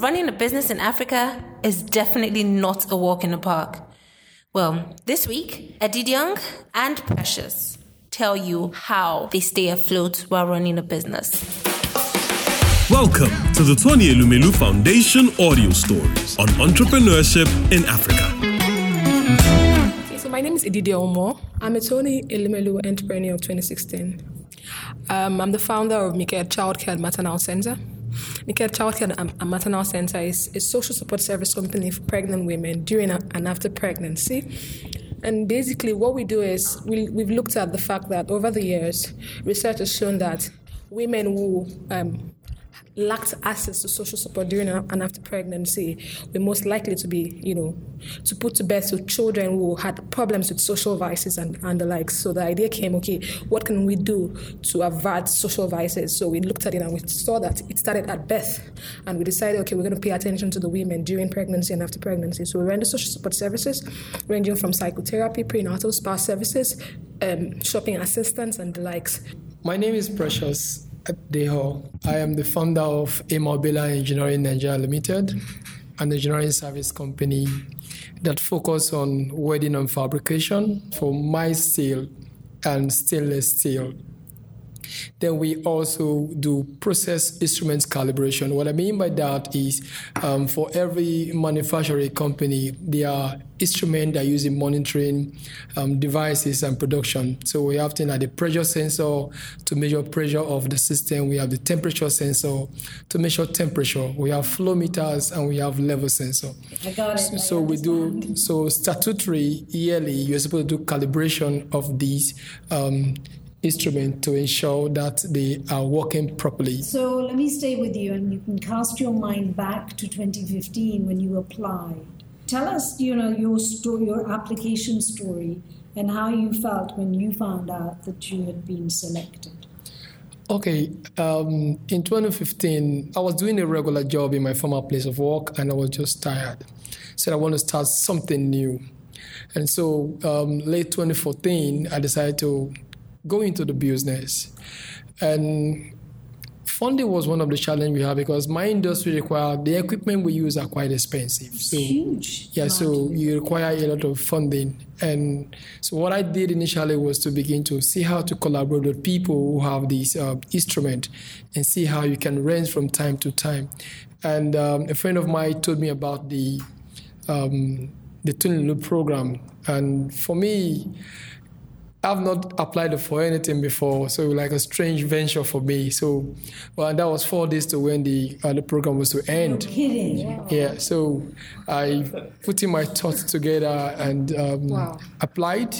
running a business in Africa is definitely not a walk in the park. Well, this week, Edidiong and Precious tell you how they stay afloat while running a business. Welcome to the Tony Elumelu Foundation audio stories on entrepreneurship in Africa. Okay, so my name is Edidiong Umoh. I'm a Tony Elumelu Entrepreneur of 2016. Um, I'm the founder of Mikael Childcare and Maternal Center. Mikael Childcare and Maternal Center is a social support service company for pregnant women during and after pregnancy. And basically, what we do is we, we've looked at the fact that over the years, research has shown that women who um, lacked access to social support during and after pregnancy were most likely to be, you know, to put to bed to children who had problems with social vices and, and the likes. So the idea came, okay, what can we do to avert social vices? So we looked at it and we saw that it started at birth. And we decided, okay, we're going to pay attention to the women during pregnancy and after pregnancy. So we render social support services ranging from psychotherapy, prenatal spa services, um, shopping assistance, and the likes. My name is Precious. Deho. I am the founder of Emobella Engineering Nigeria Limited, an engineering service company that focus on welding and fabrication for mild steel and stainless steel. Then we also do process instruments calibration. What I mean by that is um, for every manufacturing company, there are instruments that use in monitoring um, devices and production. So we have things like the pressure sensor to measure pressure of the system. We have the temperature sensor to measure temperature. We have flow meters and we have level sensor. I got it. So, so we do so statutory yearly. You're supposed to do calibration of these. Um, instrument to ensure that they are working properly. So let me stay with you and you can cast your mind back to 2015 when you applied. Tell us, you know, your story, your application story and how you felt when you found out that you had been selected. Okay, um, in 2015, I was doing a regular job in my former place of work and I was just tired. So I want to start something new. And so, um, late 2014, I decided to go into the business. And funding was one of the challenges we have because my industry require the equipment we use are quite expensive. So huge. Yeah, so you require a lot of funding. And so what I did initially was to begin to see how to collaborate with people who have this uh, instrument and see how you can range from time to time. And um, a friend of mine told me about the um, the loop program, and for me, I've not applied for anything before, so like a strange venture for me. So, well, that was four days to when the uh, the program was to end. No kidding. Yeah. So, I put in my thoughts together and um, Wow. applied.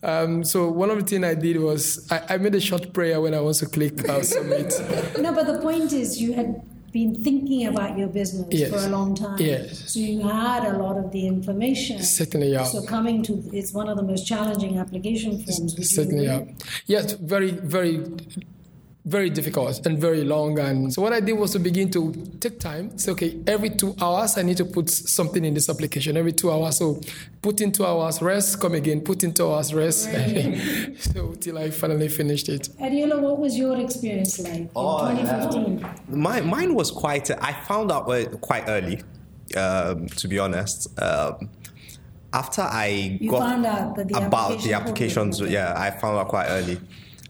Um, so one of the things I did was I, I made a short prayer when I was to click uh, submit. No, but the point is, you had been thinking about your business Yes. for a long time. Yes. So you had a lot of the information. Certainly, yeah. So coming to it's one of the most challenging application forms. Certainly, yeah. Yes, very, very, very difficult and very long. And so what I did was to begin to take time. Say, okay, every two hours I need to put something in this application. Every two hours, so put in two hours, rest, come again, put in two hours, rest. so till I finally finished it. Adiola, what was your experience like in Oh, yeah. 2015? My, mine was quite. I found out quite early, um, to be honest. Um, after I You got found out that the about application the applications, portal- yeah, I found out quite early.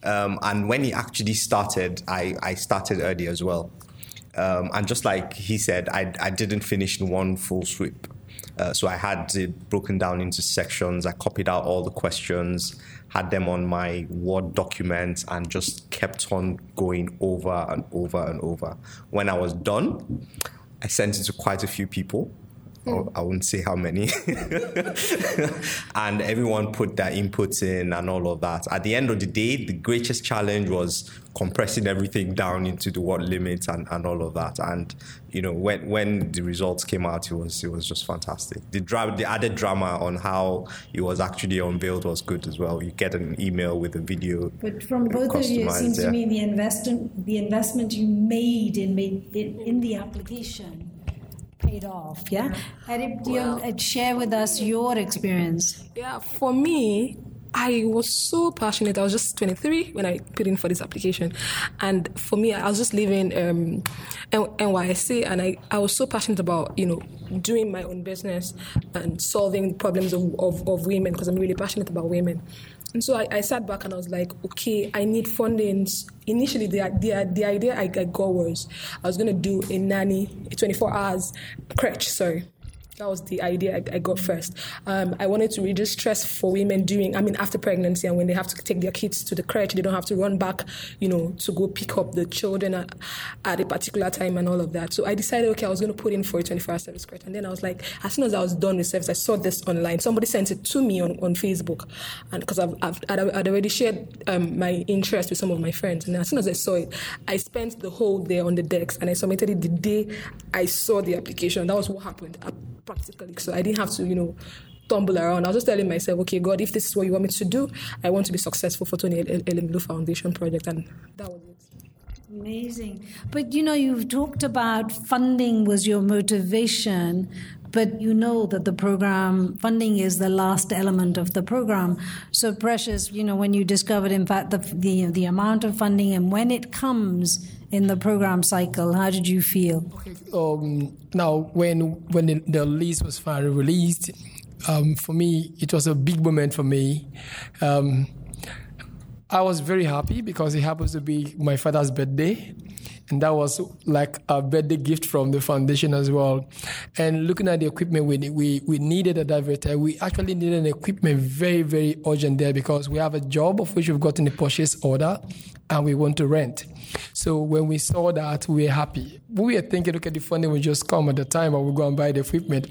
Um, and when he actually started, I, I started early as well. Um, and just like he said, I, I didn't finish in one full sweep. Uh, so I had it broken down into sections. I copied out all the questions, had them on my Word document, and just kept on going over and over and over. When I was done, I sent it to quite a few people. I- I wouldn't say how many. and everyone put their inputs in and all of that. At the end of the day, the greatest challenge was compressing everything down into the word limits and, and all of that. And you know, when when the results came out, it was it was just fantastic. The dra- the added drama on how it was actually unveiled was good as well. You get an email with a video. But from both of you, it seems to me the investment the investment you made in in, in the application paid off. Yeah, Adib, do you uh, share with us your experience? Yeah, for me, I was so passionate. I was just 23 when I put in for this application. And for me, I was just living um, NYSC and I, I was so passionate about, you know, doing my own business and solving problems of, of, of women because I'm really passionate about women. And so I, I, sat back and I was like, okay, I need fundings. Initially, the, the, the idea I, I got was I was going to do a nanny, a 24 hours crèche, sorry that was the idea I, I got first. Um, I wanted to reduce stress for women during, I mean, after pregnancy and when they have to take their kids to the crèche, they don't have to run back, you know, to go pick up the children at, at a particular time and all of that. So I decided, okay, I was going to put in for a 24 hour service crèche. And then I was like, as soon as I was done with service, I saw this online. Somebody sent it to me on, on Facebook. And because I've, I've, I'd already shared um, my interest with some of my friends. And as soon as I saw it, I spent the whole day on the decks and I submitted it the day I saw the application. That was what happened. I, practically. So I didn't have to, you know, tumble around. I was just telling myself, okay, God, if this is what you want me to do, I want to be successful for Tony Elumelu Foundation project, and that was it. Amazing. But you know, you've talked about funding was your motivation, but you know that the program funding is the last element of the program. So precious, you know, when you discovered, in fact, the the, the amount of funding and when it comes in the program cycle, how did you feel? Okay. Um, now, when when the, the list was finally released, um, for me it was a big moment for me. Um, I was very happy because it happens to be my father's birthday. And that was like a birthday gift from the foundation as well. And looking at the equipment we, we, we needed very time, we actually needed an equipment very, very urgent there because we have a job of which we've gotten a purchase order and we want to rent. So when we saw that, we were happy. We were thinking, okay, the funding will just come at the time and we'll go and buy the equipment.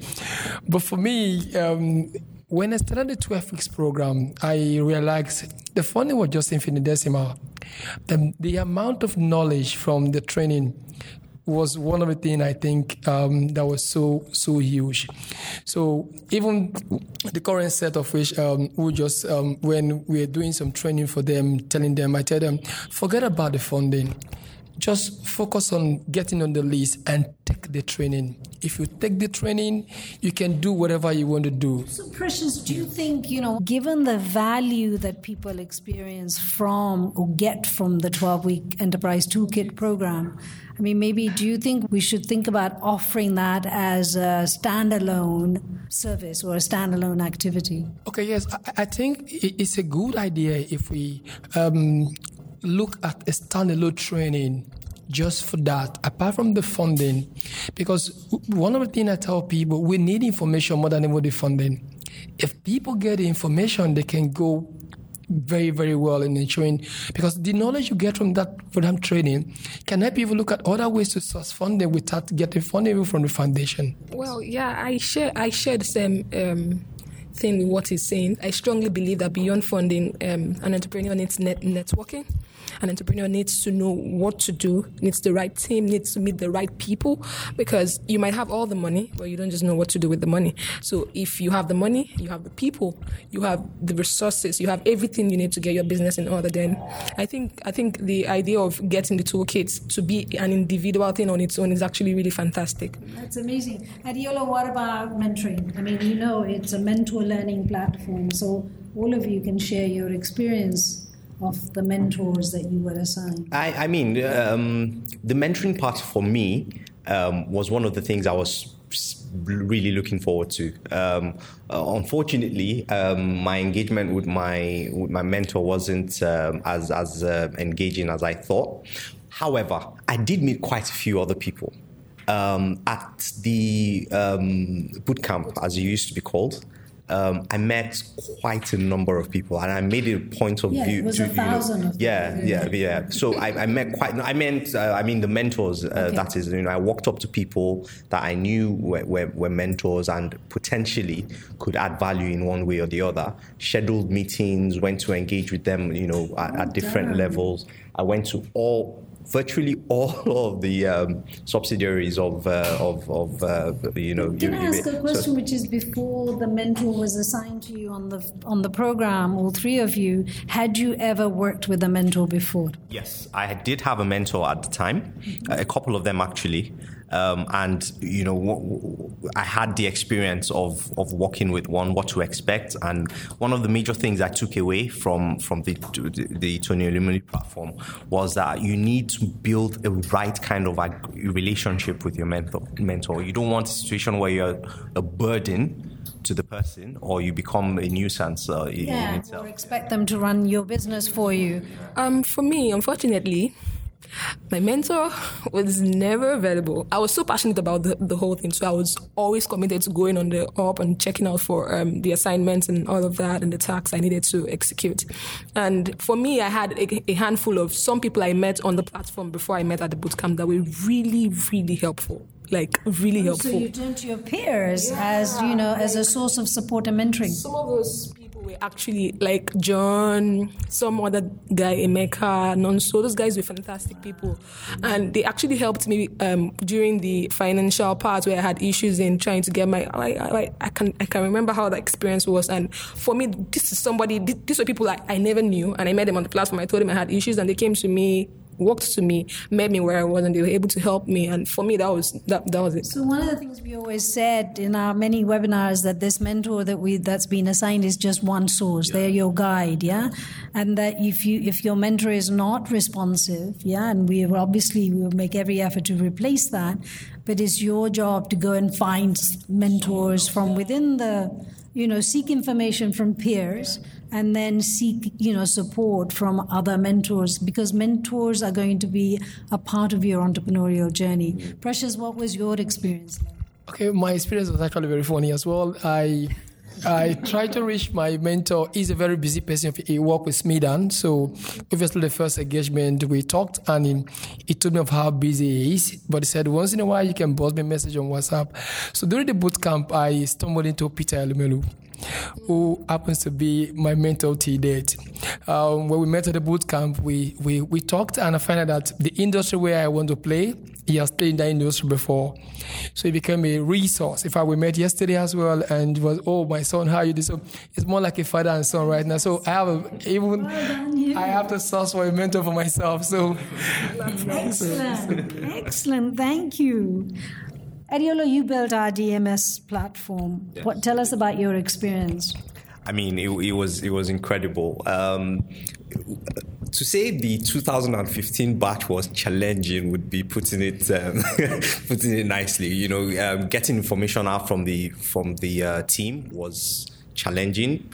But for me, um, when I started the 12 weeks program, I realized the funding was just infinitesimal. The, the amount of knowledge from the training was one of the things I think um, that was so so huge. So even the current set of which um, we just um, when we're doing some training for them, telling them, I tell them, forget about the funding just focus on getting on the list and take the training. If you take the training, you can do whatever you want to do. So, Precious, do you think, you know, given the value that people experience from or get from the 12 week Enterprise Toolkit program, I mean, maybe do you think we should think about offering that as a standalone service or a standalone activity? Okay, yes, I, I think it's a good idea if we um, look at a standalone training just for that, apart from the funding, because one of the things I tell people, we need information more than even the funding. If people get the information, they can go very, very well in ensuring because the knowledge you get from that that training can help you look at other ways to source funding without getting funding from the foundation. Well, yeah, I share I share the same um, thing with what he's saying. I strongly believe that beyond funding, um, an entrepreneur needs net- networking. An entrepreneur needs to know what to do, needs the right team, needs to meet the right people because you might have all the money, but you don't just know what to do with the money. So if you have the money, you have the people, you have the resources, you have everything you need to get your business in order, then I think I think the idea of getting the toolkits to be an individual thing on its own is actually really fantastic. That's amazing. Adiola, what about mentoring? I mean, you know, it's a mentor learning platform, so all of you can share your experience of the mentors that you were assigned? I, I mean, um, the mentoring part for me um, was one of the things I was really looking forward to. Um, uh, unfortunately, um, my engagement with my with my mentor wasn't um, as as uh, engaging as I thought. However, I did meet quite a few other people um, at the um, boot camp, as it used to be called um, I met quite a number of people, and I made a point of yeah, view. It was to, a thousand. You know, yeah, yeah, yeah. So I, I, met quite. I meant, uh, I mean, the mentors. Uh, okay. That is, you know, I walked up to people that I knew were, were, were, mentors and potentially could add value in one way or the other. Scheduled meetings, went to engage with them, you know, at, oh, at different damn. levels. I went to all virtually all of the um, subsidiaries of uh, of, of uh, you know. Can I ask a question, so, which is before the mentor was assigned to you on the on the program? All three of you, had you ever worked with a mentor before? Yes, I did have a mentor at the time, a couple of them actually. Um, and you know, w- w- I had the experience of of working with one, what to expect, and one of the major things I took away from from the the, the Tony Elumelu platform was that you need to build a right kind of a relationship with your mentor. Mentor, you don't want a situation where you're a burden to the person or you become a nuisance uh, in- in Yeah, itself. or expect them to run your business for you. Um, for me, unfortunately, my mentor was never available. I was so passionate about the, the whole thing, so I was always committed to going on the up and checking out for um, the assignments and all of that and the tasks I needed to execute. And for me, I had a, a handful of some people I met on the platform before I met at the bootcamp that were really, really helpful. Like really helpful. So you turn to your peers as you know as a source of support and mentoring. some of those people were actually like John, some other guy, Emeka, Nonso. Those guys were fantastic people, and they actually helped me um, during the financial part where I had issues in trying to get my. I, I, I can I can remember how the experience was, and for me, this is somebody. These were people I, I never knew, and I met them on the platform. I told them I had issues, and they came to me. Walked to me, met me where I was, and they were able to help me. And for me, that was that, that was it. So one of the things we always said in our many webinars that this mentor that we that's been assigned is just one source. They're your guide, yeah, and that if you if your mentor is not responsive, yeah, and we obviously we will make every effort to replace that, but it's your job to go and find mentors from within the, you know, seek information from peers and then seek you know support from other mentors because mentors are going to be a part of your entrepreneurial journey mm-hmm. precious what was your experience like? Okay, my experience was actually very funny as well. I I tried to reach my mentor. He's a very busy person. He worked with SMEDAN. So obviously the first engagement we talked and he, he told me of how busy he is. But he said once in a while you can boss me a message on WhatsApp. So during the boot camp I stumbled into Peter Elumelu. Who happens to be my mentor till date? Um, when we met at the boot camp, we, we, we talked, and I found out that the industry where I want to play, he has played in that industry before. So he became a resource. In fact, we met yesterday as well, and it was, oh, my son, how are you doing? So it's more like a father and son right now. So I have a, even, I have to source for a mentor for myself. So excellent excellent thank you Adiola, you built our DMS platform. What tell us about your experience? I mean, it, it was it was incredible. Um, to say the 2015 batch was challenging would be putting it um, putting it nicely. You know, um, getting information out from the from the uh, team was challenging.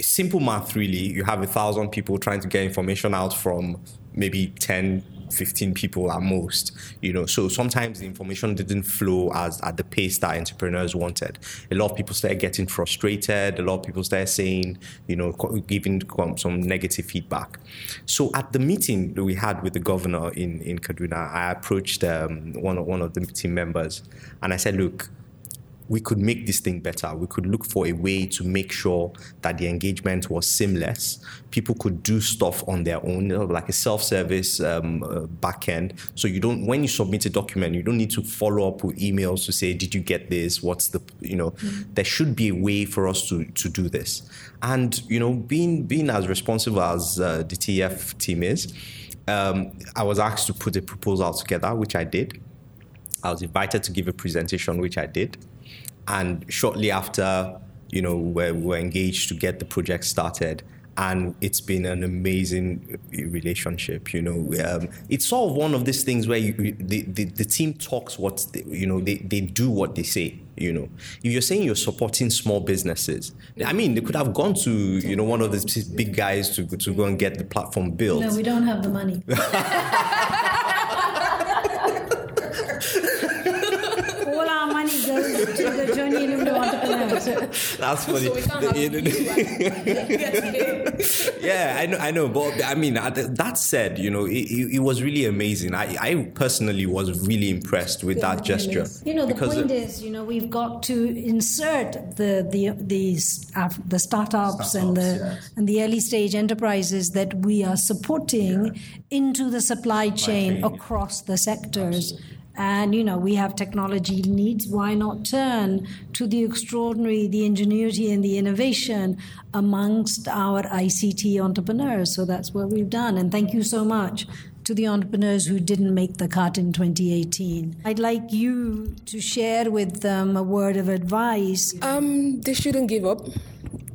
Simple math, really. You have a thousand people trying to get information out from maybe 10 15 people at most you know. So sometimes the information didn't flow as at the pace that entrepreneurs wanted. A lot of people started getting frustrated. A lot of people started saying you know giving some negative feedback. So at the meeting that we had with the governor in in kaduna i approached um, one of one of the team members and i said look we could make this thing better. We could look for a way to make sure that the engagement was seamless. People could do stuff on their own, you know, like a self-service um, uh, backend. So you don't, when you submit a document, you don't need to follow up with emails to say, "Did you get this? What's the?" You know, mm-hmm. there should be a way for us to to do this. And you know, being being as responsible as uh, the TF team is, um, I was asked to put a proposal together, which I did. I was invited to give a presentation, which I did and shortly after, you know, we were engaged to get the project started. And it's been an amazing relationship. You know, um, it's sort of one of these things where you, the, the, the team talks what they, you know they, they do what they say. You know, if you're saying you're supporting small businesses, I mean, they could have gone to you know one of these big guys to to go and get the platform built. No, we don't have the money. All our money goes to the Tony Elumelu entrepreneurs. That's funny. yeah, I know, I know, but I mean, that said, you know, it, it, was really amazing. I, I personally was really impressed with that gesture. You know, the point is, you know, we've got to insert the the the, uh, the startups, startups, and the yes. and the early stage enterprises that we are supporting yeah. into the supply chain, chain across the sectors. Absolutely. And you know, we have technology needs. Why not turn to the extraordinary, the ingenuity, and the innovation amongst our ICT entrepreneurs? So that's what we've done. And thank you so much to the entrepreneurs who didn't make the cut in 2018. I'd like you to share with them a word of advice. Um, they shouldn't give up.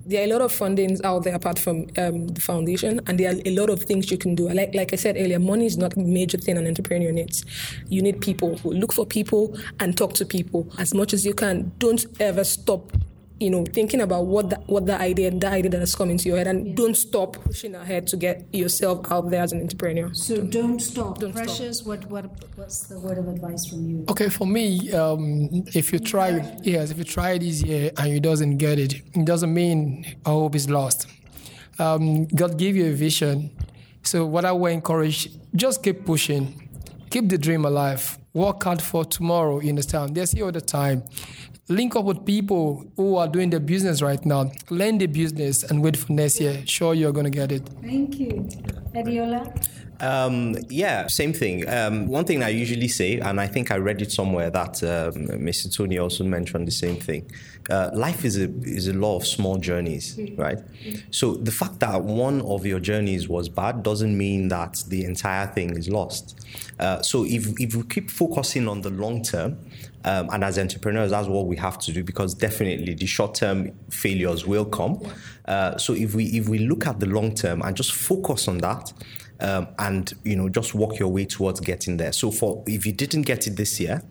There are a lot of fundings out there apart from um, the foundation, and there are a lot of things you can do. Like, like I said earlier, money is not a major thing an entrepreneur needs. You need people. Look for people and talk to people as much as you can. Don't ever stop you know, thinking about what the, what the idea, the idea that has come into your head, and yeah. don't stop pushing ahead to get yourself out there as an entrepreneur. So don't stop. Don't Precious, stop. What what what's the word of advice from you? Okay, for me, um, if you try, yes, if you try this year and you doesn't get it, it doesn't mean I hope is lost. Um, God gave you a vision, so what I would encourage, just keep pushing, keep the dream alive. Work hard for tomorrow. You understand? There's here all the time link up with people who are doing the business right now. Learn the business and wait for next year. Sure, you're going to get it. Thank you. Adiola? Um, yeah, same thing. Um, one thing I usually say, and I think I read it somewhere that um, Mr. Tony also mentioned the same thing. Uh, life is a is a law of small journeys, right? So the fact that one of your journeys was bad doesn't mean that the entire thing is lost. Uh, so if if we keep focusing on the long term, um, and as entrepreneurs, that's what we have to do because definitely the short term failures will come. Uh, so if we if we look at the long term and just focus on that, um, and you know just walk your way towards getting there. So for if you didn't get it this year,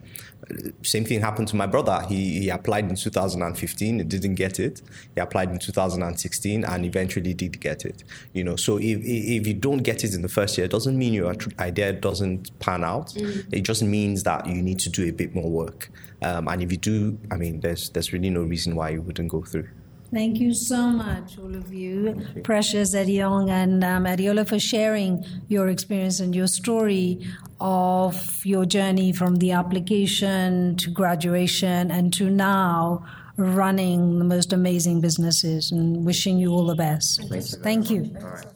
same thing happened to my brother. He, he applied in 2015, he didn't get it. He applied in 2016 and eventually did get it. You know, so if, if you don't get it in the first year, it doesn't mean your idea doesn't pan out. Mm. It just means that you need to do a bit more work. Um, and if you do, I mean, there's there's really no reason why you wouldn't go through. Thank you so much, all of you. you. Precious Edidiong and um, Adiola for sharing your experience and your story of your journey from the application to graduation and to now running the most amazing businesses and wishing you all the best. Thank you. Thank you.